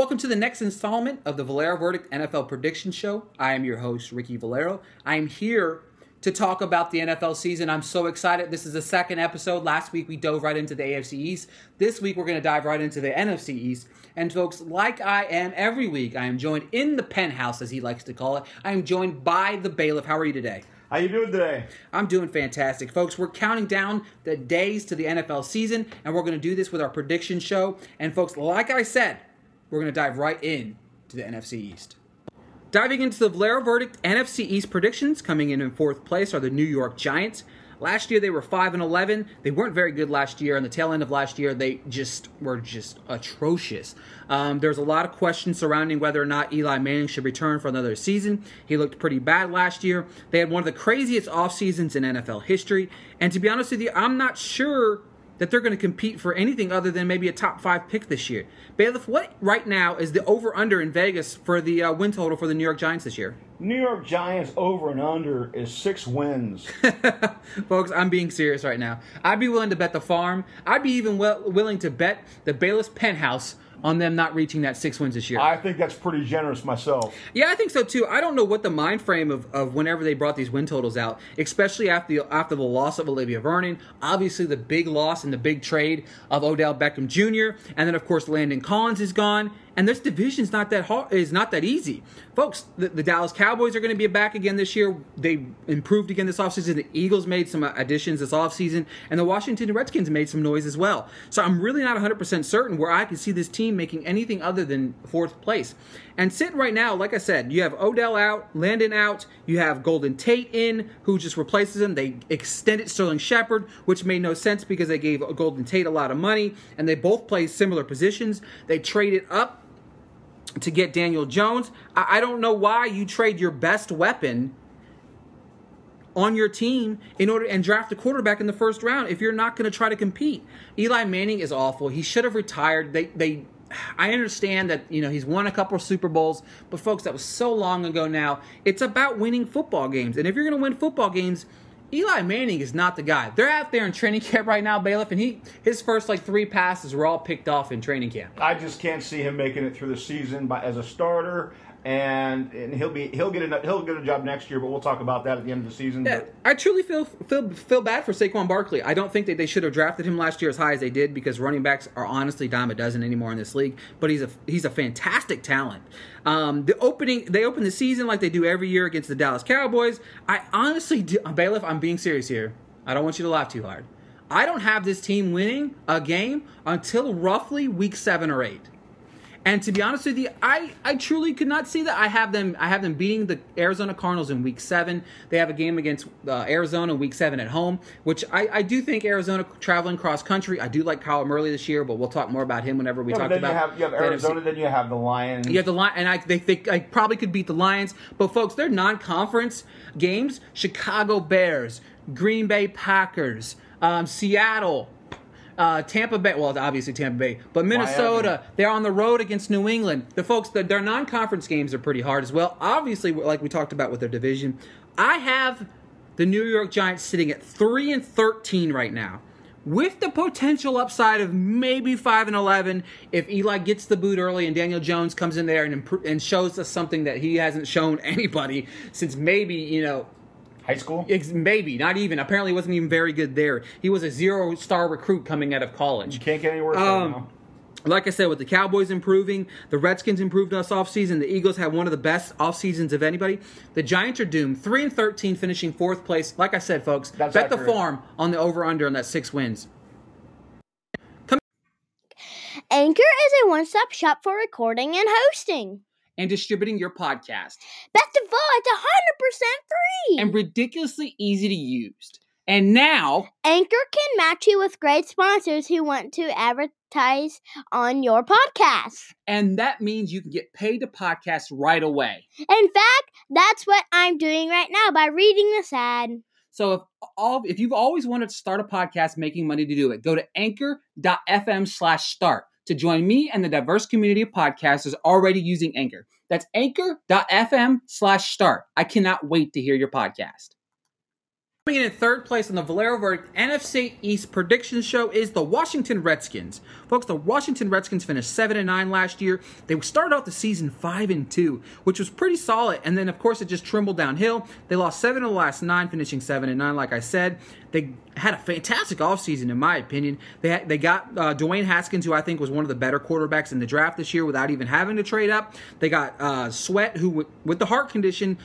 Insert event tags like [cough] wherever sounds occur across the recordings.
Welcome to the next installment of the Valero Verdict NFL Prediction Show. I am your host, Ricky Valero. I am here to talk about the NFL season. I'm so excited. This is the second episode. Last week we dove right into the AFC East. This week we're going to dive right into the NFC East. And folks, like I am every week, I am joined in the penthouse, as he likes to call it. I am joined by the bailiff. How are you today? How are you doing today? I'm doing fantastic, folks. We're counting down the days to the NFL season, and we're going to do this with our prediction show. And folks, like I said, we're going to dive right in to the NFC East. Diving into the Valero Verdict NFC East predictions, coming in in fourth place are the New York Giants. Last year they were 5 and 11. They weren't very good last year. On the tail end of last year, they just were just atrocious. Um, there's a lot of questions surrounding whether or not Eli Manning should return for another season. He looked pretty bad last year. They had one of the craziest off seasons in NFL history. And to be honest with you, I'm not sure that they're going to compete for anything other than maybe a top five pick this year. Bailiff, what right now is the over under in Vegas for the uh, win total for the New York Giants this year? New York Giants over and under is six wins. [laughs] Folks, I'm being serious right now. I'd be willing to bet the farm. I'd be even well, willing to bet the Bayless penthouse on them not reaching that six wins this year. I think that's pretty generous myself. Yeah, I think so too. I don't know what the mind frame of, of whenever they brought these win totals out, especially after the, after the loss of Olivier Vernon, obviously the big loss and the big trade of Odell Beckham Jr., and then of course Landon Collins is gone, and this division's not that hard, is not that easy, folks. The, the Dallas Cowboys are going to be back again this year. They improved again this offseason. The Eagles made some uh, additions this offseason, and the Washington Redskins made some noise as well. So I'm really not 100% certain where I can see this team making anything other than fourth place. And sitting right now, like I said, you have Odell out, Landon out, you have Golden Tate in, who just replaces him. They extended Sterling Shepard, which made no sense because they gave Golden Tate a lot of money, and they both play similar positions. They traded up to get Daniel Jones. I, I don't know why you trade your best weapon on your team in order and draft a quarterback in the first round if you're not going to try to compete. Eli Manning is awful. He should have retired. They they I understand that you know he's won a couple of Super Bowls, but folks, that was so long ago now. It's about winning football games, and if you're going to win football games, Eli Manning is not the guy. They're out there in training camp right now, Bailiff, and he his first like three passes were all picked off in training camp. I just can't see him making it through the season by, as a starter and and he'll be he'll get a he'll get a job next year, but we'll talk about that at the end of the season. Yeah, I truly feel feel feel bad for Saquon Barkley. I don't think that they should have drafted him last year as high as they did because running backs are honestly dime a dozen anymore in this league. But he's a he's a fantastic talent. Um, the opening they open the season like they do every year against the Dallas Cowboys. I honestly do, bailiff. I'm being serious here. I don't want you to laugh too hard. I don't have this team winning a game until roughly week seven or eight. And to be honest with you, I, I truly could not see that. I have them I have them beating the Arizona Cardinals in Week Seven. They have a game against uh, Arizona Week Seven at home, which I, I do think Arizona traveling cross country. I do like Kyler Murray this year, but we'll talk more about him whenever we yeah, talk about. You have, you have Arizona, then you have the Lions. You have the Lions, and I they think I probably could beat the Lions, but folks, they're non-conference games. Chicago Bears, Green Bay Packers, um, Seattle. Uh, Tampa Bay, well, obviously Tampa Bay, but Minnesota, Miami. they're on the road against New England. The folks, the, their non-conference games are pretty hard as well. Obviously, like we talked about with their division, I have the New York Giants sitting at three and thirteen right now, with the potential upside of maybe five and eleven if Eli gets the boot early and Daniel Jones comes in there and imp- and shows us something that he hasn't shown [laughs] anybody since maybe you know High school? Maybe, not even. Apparently, wasn't even very good there. He was a zero star recruit coming out of college. You can't get any worse um, now. Like I said, with the Cowboys improving, the Redskins improved us offseason, the Eagles had one of the best off seasons of anybody. The Giants are doomed. 3 and 13, finishing fourth place. Like I said, folks, That's bet accurate. the farm on the over under on that six wins. Come- Anchor is a one stop shop for recording and hosting and distributing your podcast. Best of all, it's 100% free and ridiculously easy to use. And now, Anchor can match you with great sponsors who want to advertise on your podcast. And that means you can get paid to podcast right away. In fact, that's what I'm doing right now by reading this ad. So if all if you've always wanted to start a podcast making money to do it, go to anchor.fm slash start to join me and the diverse community of podcasters already using Anchor. That's anchor.fm slash start. I cannot wait to hear your podcast. Coming in third place on the Valero Verdict NFC East prediction show is the Washington Redskins. Folks, the Washington Redskins finished 7 and 9 last year. They started out the season 5 and 2, which was pretty solid. And then, of course, it just trembled downhill. They lost 7 of the last 9, finishing 7 and 9, like I said. They had a fantastic offseason, in my opinion. They had, they got uh, Dwayne Haskins, who I think was one of the better quarterbacks in the draft this year without even having to trade up. They got uh, Sweat, who, with the heart condition,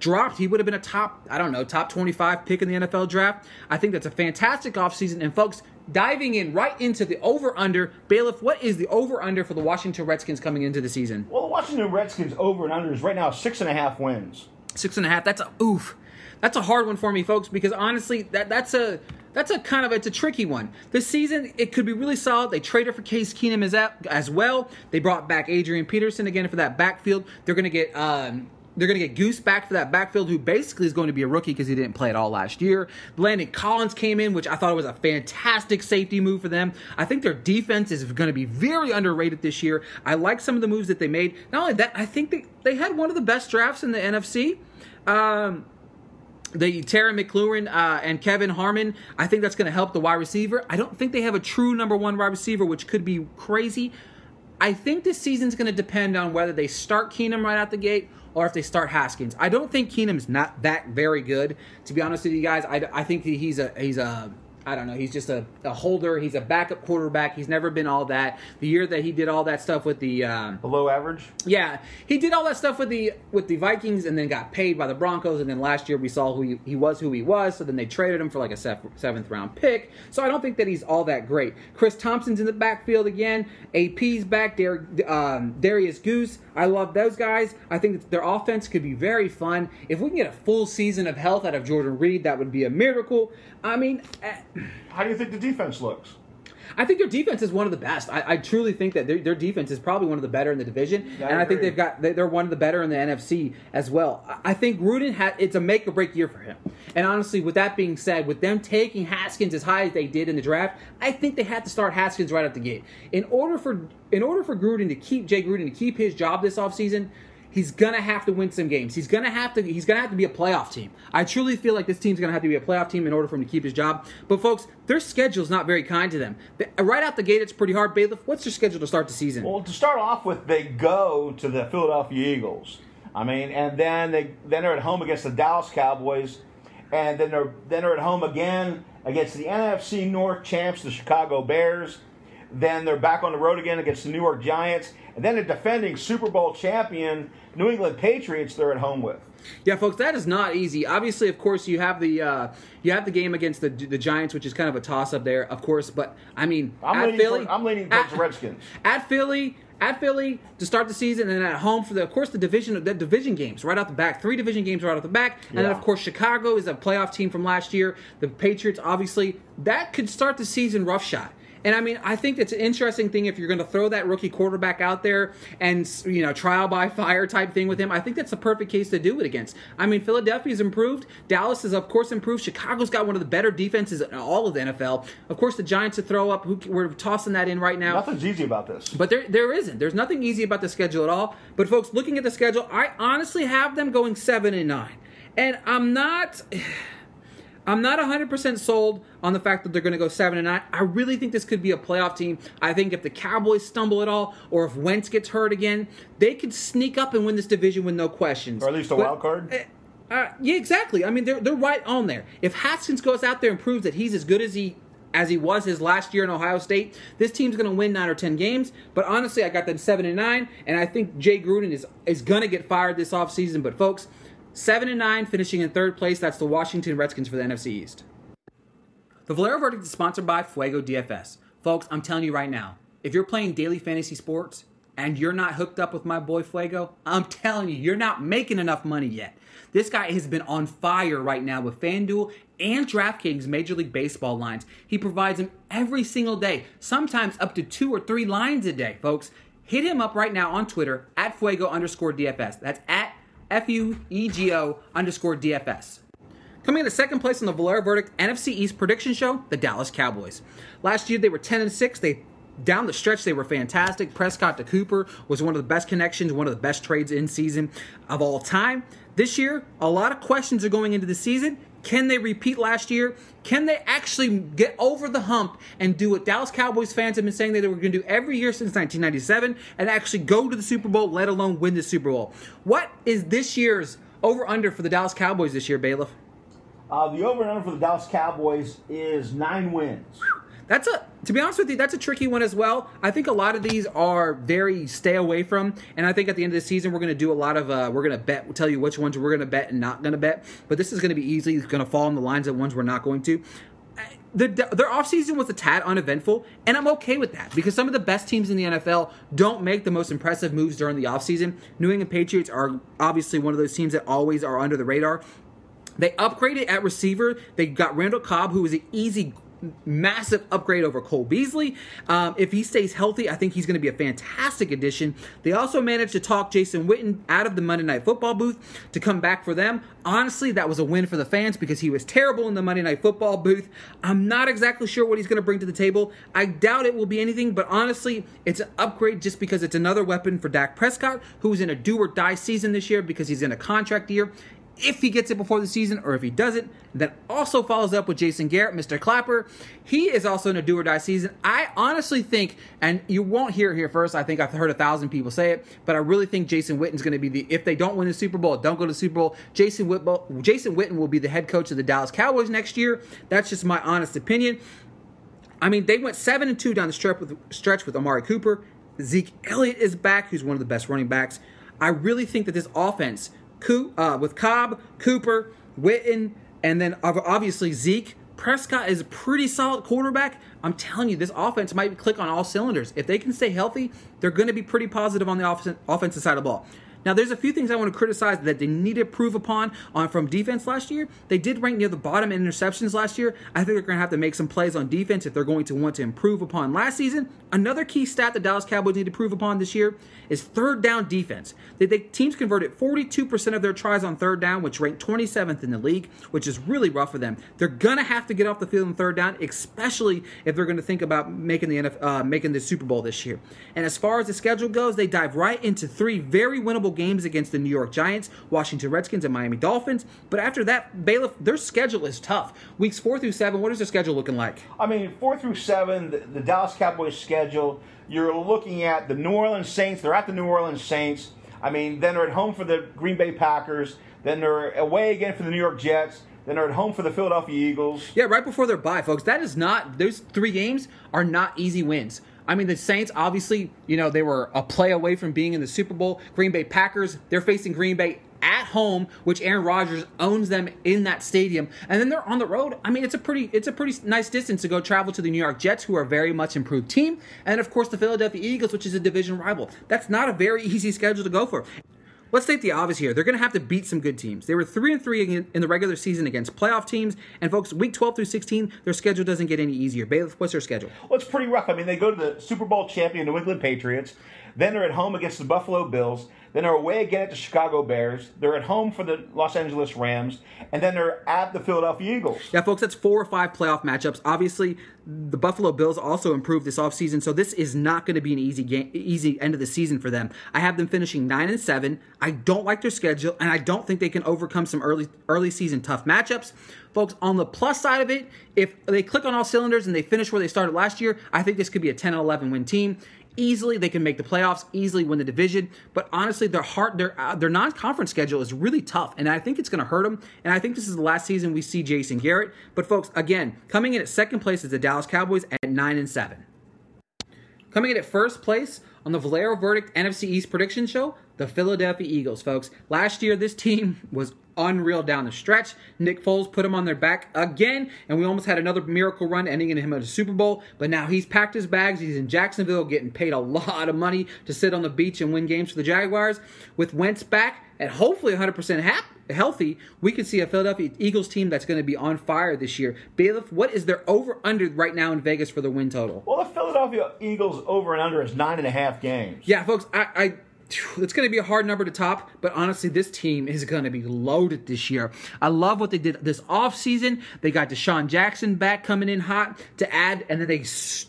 dropped. He would have been a top, I don't know, top 25 pick in the NFL draft. I think that's a fantastic offseason. And folks, diving in right into the over under, Bailiff, what is the over under for the Washington Redskins coming into the season? Well, the Washington Redskins over and under is right now six and a half wins. Six and a half. That's a oof. That's a hard one for me, folks, because honestly, that that's a that's a kind of it's a tricky one. This season it could be really solid. They traded for Case Keenum as, as well. They brought back Adrian Peterson again for that backfield. They're going to get um, they're going to get Goose back for that backfield, who basically is going to be a rookie because he didn't play at all last year. Landon Collins came in, which I thought was a fantastic safety move for them. I think their defense is going to be very underrated this year. I like some of the moves that they made. Not only that, I think they, they had one of the best drafts in the NFC. Um, the Terry McLaurin uh, and Kelvin Harmon, I think that's going to help the wide receiver. I don't think they have a true number one wide receiver, which could be crazy. I think this season's going to depend on whether they start Keenum right out the gate or if they start Haskins. I don't think Keenum's not that very good, to be honest with you guys. I, I think he's a he's a I don't know. He's just a, a holder. He's a backup quarterback. He's never been all that. The year that he did all that stuff with the um, below average. Yeah, he did all that stuff with the with the Vikings, and then got paid by the Broncos. And then last year we saw who he, he was, who he was. So then they traded him for like a seventh round pick. So I don't think that he's all that great. Chris Thompson's in the backfield again. AP's back. Dar- um, Derrius Guice. I love those guys. I think their offense could be very fun. If we can get a full season of health out of Jordan Reed, that would be a miracle. I mean, eh, how do you think the defense looks? I think their defense is one of the best. I, I truly think that their, their, defense is probably one of the better in the division, yeah, and I, I think they've got they're one of the better in the NFC as well. I think Gruden had it's a make or break year for him. And honestly, with that being said, with them taking Haskins as high as they did in the draft, I think they had to start Haskins right at the gate. In order for in order for Gruden to keep Jay Gruden to keep his job this offseason, he's gonna have to win some games. He's gonna have to. He's gonna have to be a playoff team. I truly feel like this team's gonna have to be a playoff team in order for him to keep his job. But folks, their schedule's not very kind to them. Right out the gate, it's pretty hard. Bailiff, what's their schedule to start the season? Well, to start off with, they go to the Philadelphia Eagles. I mean, and then they then they're at home against the Dallas Cowboys, and then they're then they're at home again against the NFC North champs, the Chicago Bears. Then they're back on the road again against the New York Giants, and then a defending Super Bowl champion New England Patriots. They're at home with. Yeah, folks, that is not easy. Obviously, of course, you have the uh, you have the game against the the Giants, which is kind of a toss up there, of course. But I mean, I'm at Philly, for, I'm leaning towards the Redskins. [laughs] At Philly, at Philly to start the season, and then at home for the, of course, the division the division games right out the back. Three division games right out the back, and yeah. then of course Chicago is a playoff team from last year. The Patriots, obviously, that could start the season rough shot. And I mean, I think it's an interesting thing if you're going to throw that rookie quarterback out there and you know trial by [laughs] fire type thing with him. I think that's the perfect case to do it against. I mean, Philadelphia's improved. Dallas is of course improved. Chicago's got one of the better defenses in all of the NFL. Of course, the Giants to throw up. We're tossing that in right now. Nothing's easy about this. But there there isn't. There's nothing easy about the schedule at all. But folks, looking at the schedule, I honestly have them going seven and nine, and I'm not. [sighs] I'm not 100% sold on the fact that they're going to go 7 and 9. I really think this could be a playoff team. I think if the Cowboys stumble at all or if Wentz gets hurt again, they could sneak up and win this division with no questions. Or at least a but, wild card. Uh, uh, yeah, exactly. I mean, they're they're right on there. If Haskins goes out there and proves that he's as good as he as he was his last year in Ohio State, this team's going to win nine or ten games. But honestly, I got them seven and nine, and I think Jay Gruden is is going to get fired this offseason. But folks, Seven and nine, finishing in third place. That's the Washington Redskins for the NFC East. The Valero Verdict is sponsored by Fuego DFS. Folks, I'm telling you right now, if you're playing daily fantasy sports and you're not hooked up with my boy Fuego, I'm telling you, you're not making enough money yet. This guy has been on fire right now with FanDuel and DraftKings Major League Baseball lines. He provides them every single day, sometimes up to two or three lines a day, folks. Hit him up right now on Twitter at Fuego underscore DFS. That's at F U E G O underscore DFS. Coming in the second place on the Valero Verdict NFC East prediction show, the Dallas Cowboys. Last year they were 10 and 6. They down the stretch they were fantastic. Prescott to Cooper was one of the best connections, one of the best trades in season of all time. This year, a lot of questions are going into the season. Can they repeat last year? Can they actually get over the hump and do what Dallas Cowboys fans have been saying that they were going to do every year since 1997 and actually go to the Super Bowl, let alone win the Super Bowl? What is this year's over under for the Dallas Cowboys this year, Bailiff? Uh, the over and under for the Dallas Cowboys is nine wins. That's a to be honest with you, that's a tricky one as well. I think a lot of these are very stay away from, and I think at the end of the season we're going to do a lot of uh, we're going to bet, tell you which ones we're going to bet and not going to bet. But this is going to be easily going to fall in the lines of ones we're not going to. The, their offseason was a tad uneventful, and I'm okay with that because some of the best teams in the NFL don't make the most impressive moves during the offseason. New England Patriots are obviously one of those teams that always are under the radar. They upgraded at receiver. They got Randall Cobb, who was an easy massive upgrade over Cole Beasley. Um, if he stays healthy, I think he's going to be a fantastic addition. They also managed to talk Jason Witten out of the Monday Night Football booth to come back for them. Honestly, that was a win for the fans because he was terrible in the Monday Night Football booth. I'm not exactly sure what he's going to bring to the table. I doubt it will be anything, but honestly, it's an upgrade just because it's another weapon for Dak Prescott, who's in a do or die season this year because he's in a contract year if he gets it before the season or if he doesn't. That also follows up with Jason Garrett, Mr. Clapper. He is also in a do or die season. I honestly think, and you won't hear it here first, I think I've heard a thousand people say it, but I really think Jason Witten's going to be the, if they don't win the Super Bowl, don't go to Super Bowl, Jason, Whitbo, Jason Witten will be the head coach of the Dallas Cowboys next year. That's just my honest opinion. I mean, they went 7 and 2 down the stretch with, stretch with Amari Cooper. Zeke Elliott is back, who's one of the best running backs. I really think that this offense uh, with Cobb, Cooper, Witten, and then obviously Zeke. Prescott is a pretty solid quarterback. I'm telling you, this offense might click on all cylinders. If they can stay healthy, they're going to be pretty positive on the offensive side of the ball. Now, there's a few things I want to criticize that they need to improve upon on from defense last year. They did rank near the bottom in interceptions last year. I think they're going to have to make some plays on defense if they're going to want to improve upon last season. Another key stat the Dallas Cowboys need to improve upon this year is third down defense. The, the teams converted 42% of their tries on third down, which ranked 27th in the league, which is really rough for them. They're going to have to get off the field on third down, especially if they're going to think about making the NFL, uh, making the Super Bowl this year. And as far as the schedule goes, they dive right into three very winnable games against the New York Giants, Washington Redskins, and Miami Dolphins. But after that, Bailiff, their schedule is tough. Weeks four through seven, what is their schedule looking like? I mean, four through seven, the, the Dallas Cowboys schedule, you're looking at the New Orleans Saints. They're at the New Orleans Saints. I mean, then they're at home for the Green Bay Packers. Then they're away again for the New York Jets. Then they're at home for the Philadelphia Eagles. Yeah, right before their bye, folks. That is not, those three games are not easy wins. I mean, the Saints, obviously, you know, they were a play away from being in the Super Bowl. Green Bay Packers, they're facing Green Bay at home, which Aaron Rodgers owns them in that stadium, and then they're on the road. I mean, it's a pretty it's a pretty nice distance to go travel to the New York Jets, who are a very much improved team, and of course the Philadelphia Eagles, which is a division rival. That's not a very [laughs] easy schedule to go for. Let's state the obvious here. They're going to have to beat some good teams. They were 3 and 3 in the regular season against playoff teams. And folks, week 12 through 16, their schedule doesn't get any easier. Bailiff, what's their schedule? Well, it's pretty rough. I mean, they go to the Super Bowl champion New England Patriots. Then they're at home against the Buffalo Bills. Then they're away again at the Chicago Bears. They're at home for the Los Angeles Rams. And then they're at the Philadelphia Eagles. Yeah, folks, that's four or five playoff matchups. Obviously, the Buffalo Bills also improved this offseason, so this is not going to be an easy game, easy end of the season for them. I have them finishing 9 and 7. I don't like their schedule, and I don't think they can overcome some early early season tough matchups. Folks, on the plus side of it, if they click on all cylinders and they finish where they started last year, I think this could be a 10 11 win team easily they can make the playoffs, easily win the division. But honestly, their heart, their uh, their non-conference schedule is really tough, and I think it's going to hurt them. And I think this is the last season we see Jason Garrett. But folks, again, coming in at second place is the Dallas Cowboys at nine and seven. Coming in at first place on the Valero Verdict NFC East prediction show, the Philadelphia Eagles, folks. Last year, this team [laughs] was unreal down the stretch. Nick Foles put him on their back again, and we almost had another miracle run ending in him at a Super Bowl. But now he's packed his bags. He's in Jacksonville getting paid a lot of money to sit on the beach and win games for the Jaguars. With Wentz back and hopefully 100% happy healthy, we could see a Philadelphia Eagles team that's going to be on fire this year. Bailiff, what is their over under right now in Vegas for the win total? Well, the Philadelphia Eagles over and under is nine and a half games. Yeah, folks, I, I it's going to be a hard number to top, but honestly, this team is going to be loaded this year. I love what they did this offseason. They got DeSean Jackson back coming in hot to add, and then they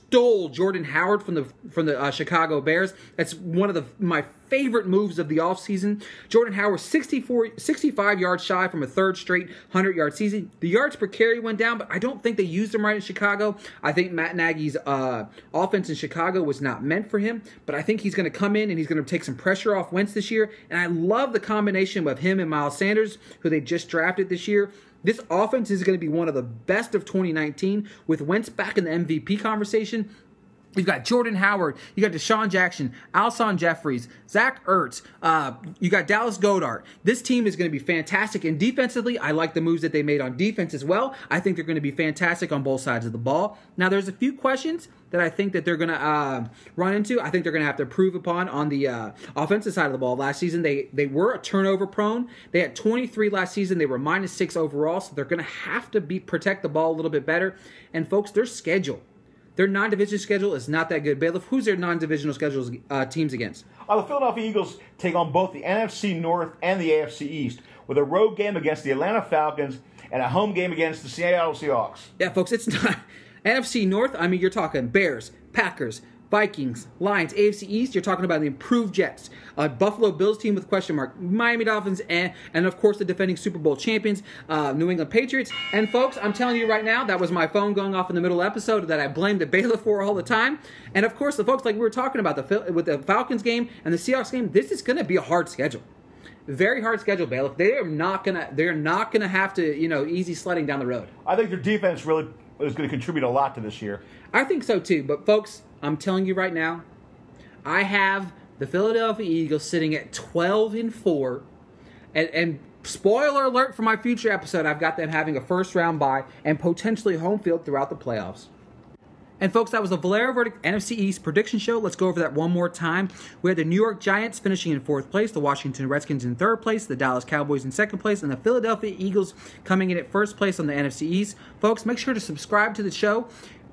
stole Jordan Howard from the from the uh, Chicago Bears. That's one of the my favorite moves of the offseason. Jordan Howard 64 65 yards shy from a third straight 100 yard season. The yards per carry went down, but I don't think they used him right in Chicago. I think Matt Nagy's uh, offense in Chicago was not meant for him, but I think he's going to come in and he's going to take some pressure off Wentz this year. And I love the combination of him and Miles Sanders, who they just drafted this year. This offense is going to be one of the best of 2019 with Wentz back in the MVP conversation. You've got Jordan Howard, you got DeSean Jackson, Alshon Jeffries, Zach Ertz, uh, you got Dallas Goedert. This team is going to be fantastic. And defensively, I like the moves that they made on defense as well. I think they're going to be fantastic on both sides of the ball. Now, there's a few questions that I think that they're going to uh, run into. I think they're going to have to improve upon on the uh, offensive side of the ball. Last season, they they were turnover prone. They had 23 last season. They were minus six overall, so they're going to have to be protect the ball a little bit better. And folks, their schedule their non-division schedule is not that good. Bailiff, who's their non-divisional schedules uh, teams against? Uh, the Philadelphia Eagles take on both the NFC North and the AFC East with a road game against the Atlanta Falcons and a home game against the Seattle Seahawks. Yeah, folks, it's not [laughs] NFC North. I mean, you're talking Bears, Packers, Vikings, Lions, AFC East, you're talking about the improved Jets, uh, Buffalo Bills team with question mark, Miami Dolphins, and, and of course the defending Super Bowl champions, uh, New England Patriots. And folks, I'm telling you right now, that was my phone going off in the middle episode that I blame the bailiff for all the time. And of course, the folks like we were talking about the with the Falcons game and the Seahawks game, this is going to be a hard schedule. Very hard schedule, bailiff. They are not gonna. They're not gonna have to, you know, easy sledding down the road. I think their defense really is going to contribute a lot to this year. I think so too. But folks, I'm telling you right now, I have the Philadelphia Eagles sitting at 12 and 4. And, and spoiler alert for my future episode, I've got them having a first round bye and potentially home field throughout the playoffs. And folks, that was the Valero Verdict NFC East prediction show. Let's go over that one more time. We had the New York Giants finishing in fourth place, the Washington Redskins in third place, the Dallas Cowboys in second place, and the Philadelphia Eagles coming in at first place on the NFC East. Folks, make sure to subscribe to the show.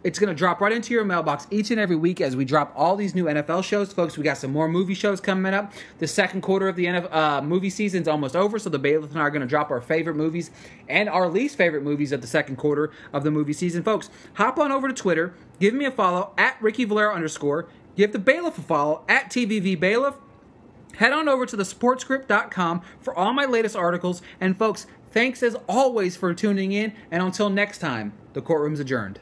It's going to drop right into your mailbox each and every week as we drop all these new NFL shows. Folks, we got some more movie shows coming up. The second quarter of the NFL, uh, movie season is almost over, so the bailiff and I are going to drop our favorite movies and our least favorite movies of the second quarter of the movie season. Folks, hop on over to Twitter, give me a follow at Ricky Valero underscore, give the bailiff a follow at TVV Bailiff. Head on over to the sportscript.com for all my latest articles. And folks, thanks as always for tuning in. And until next time, the courtroom's adjourned.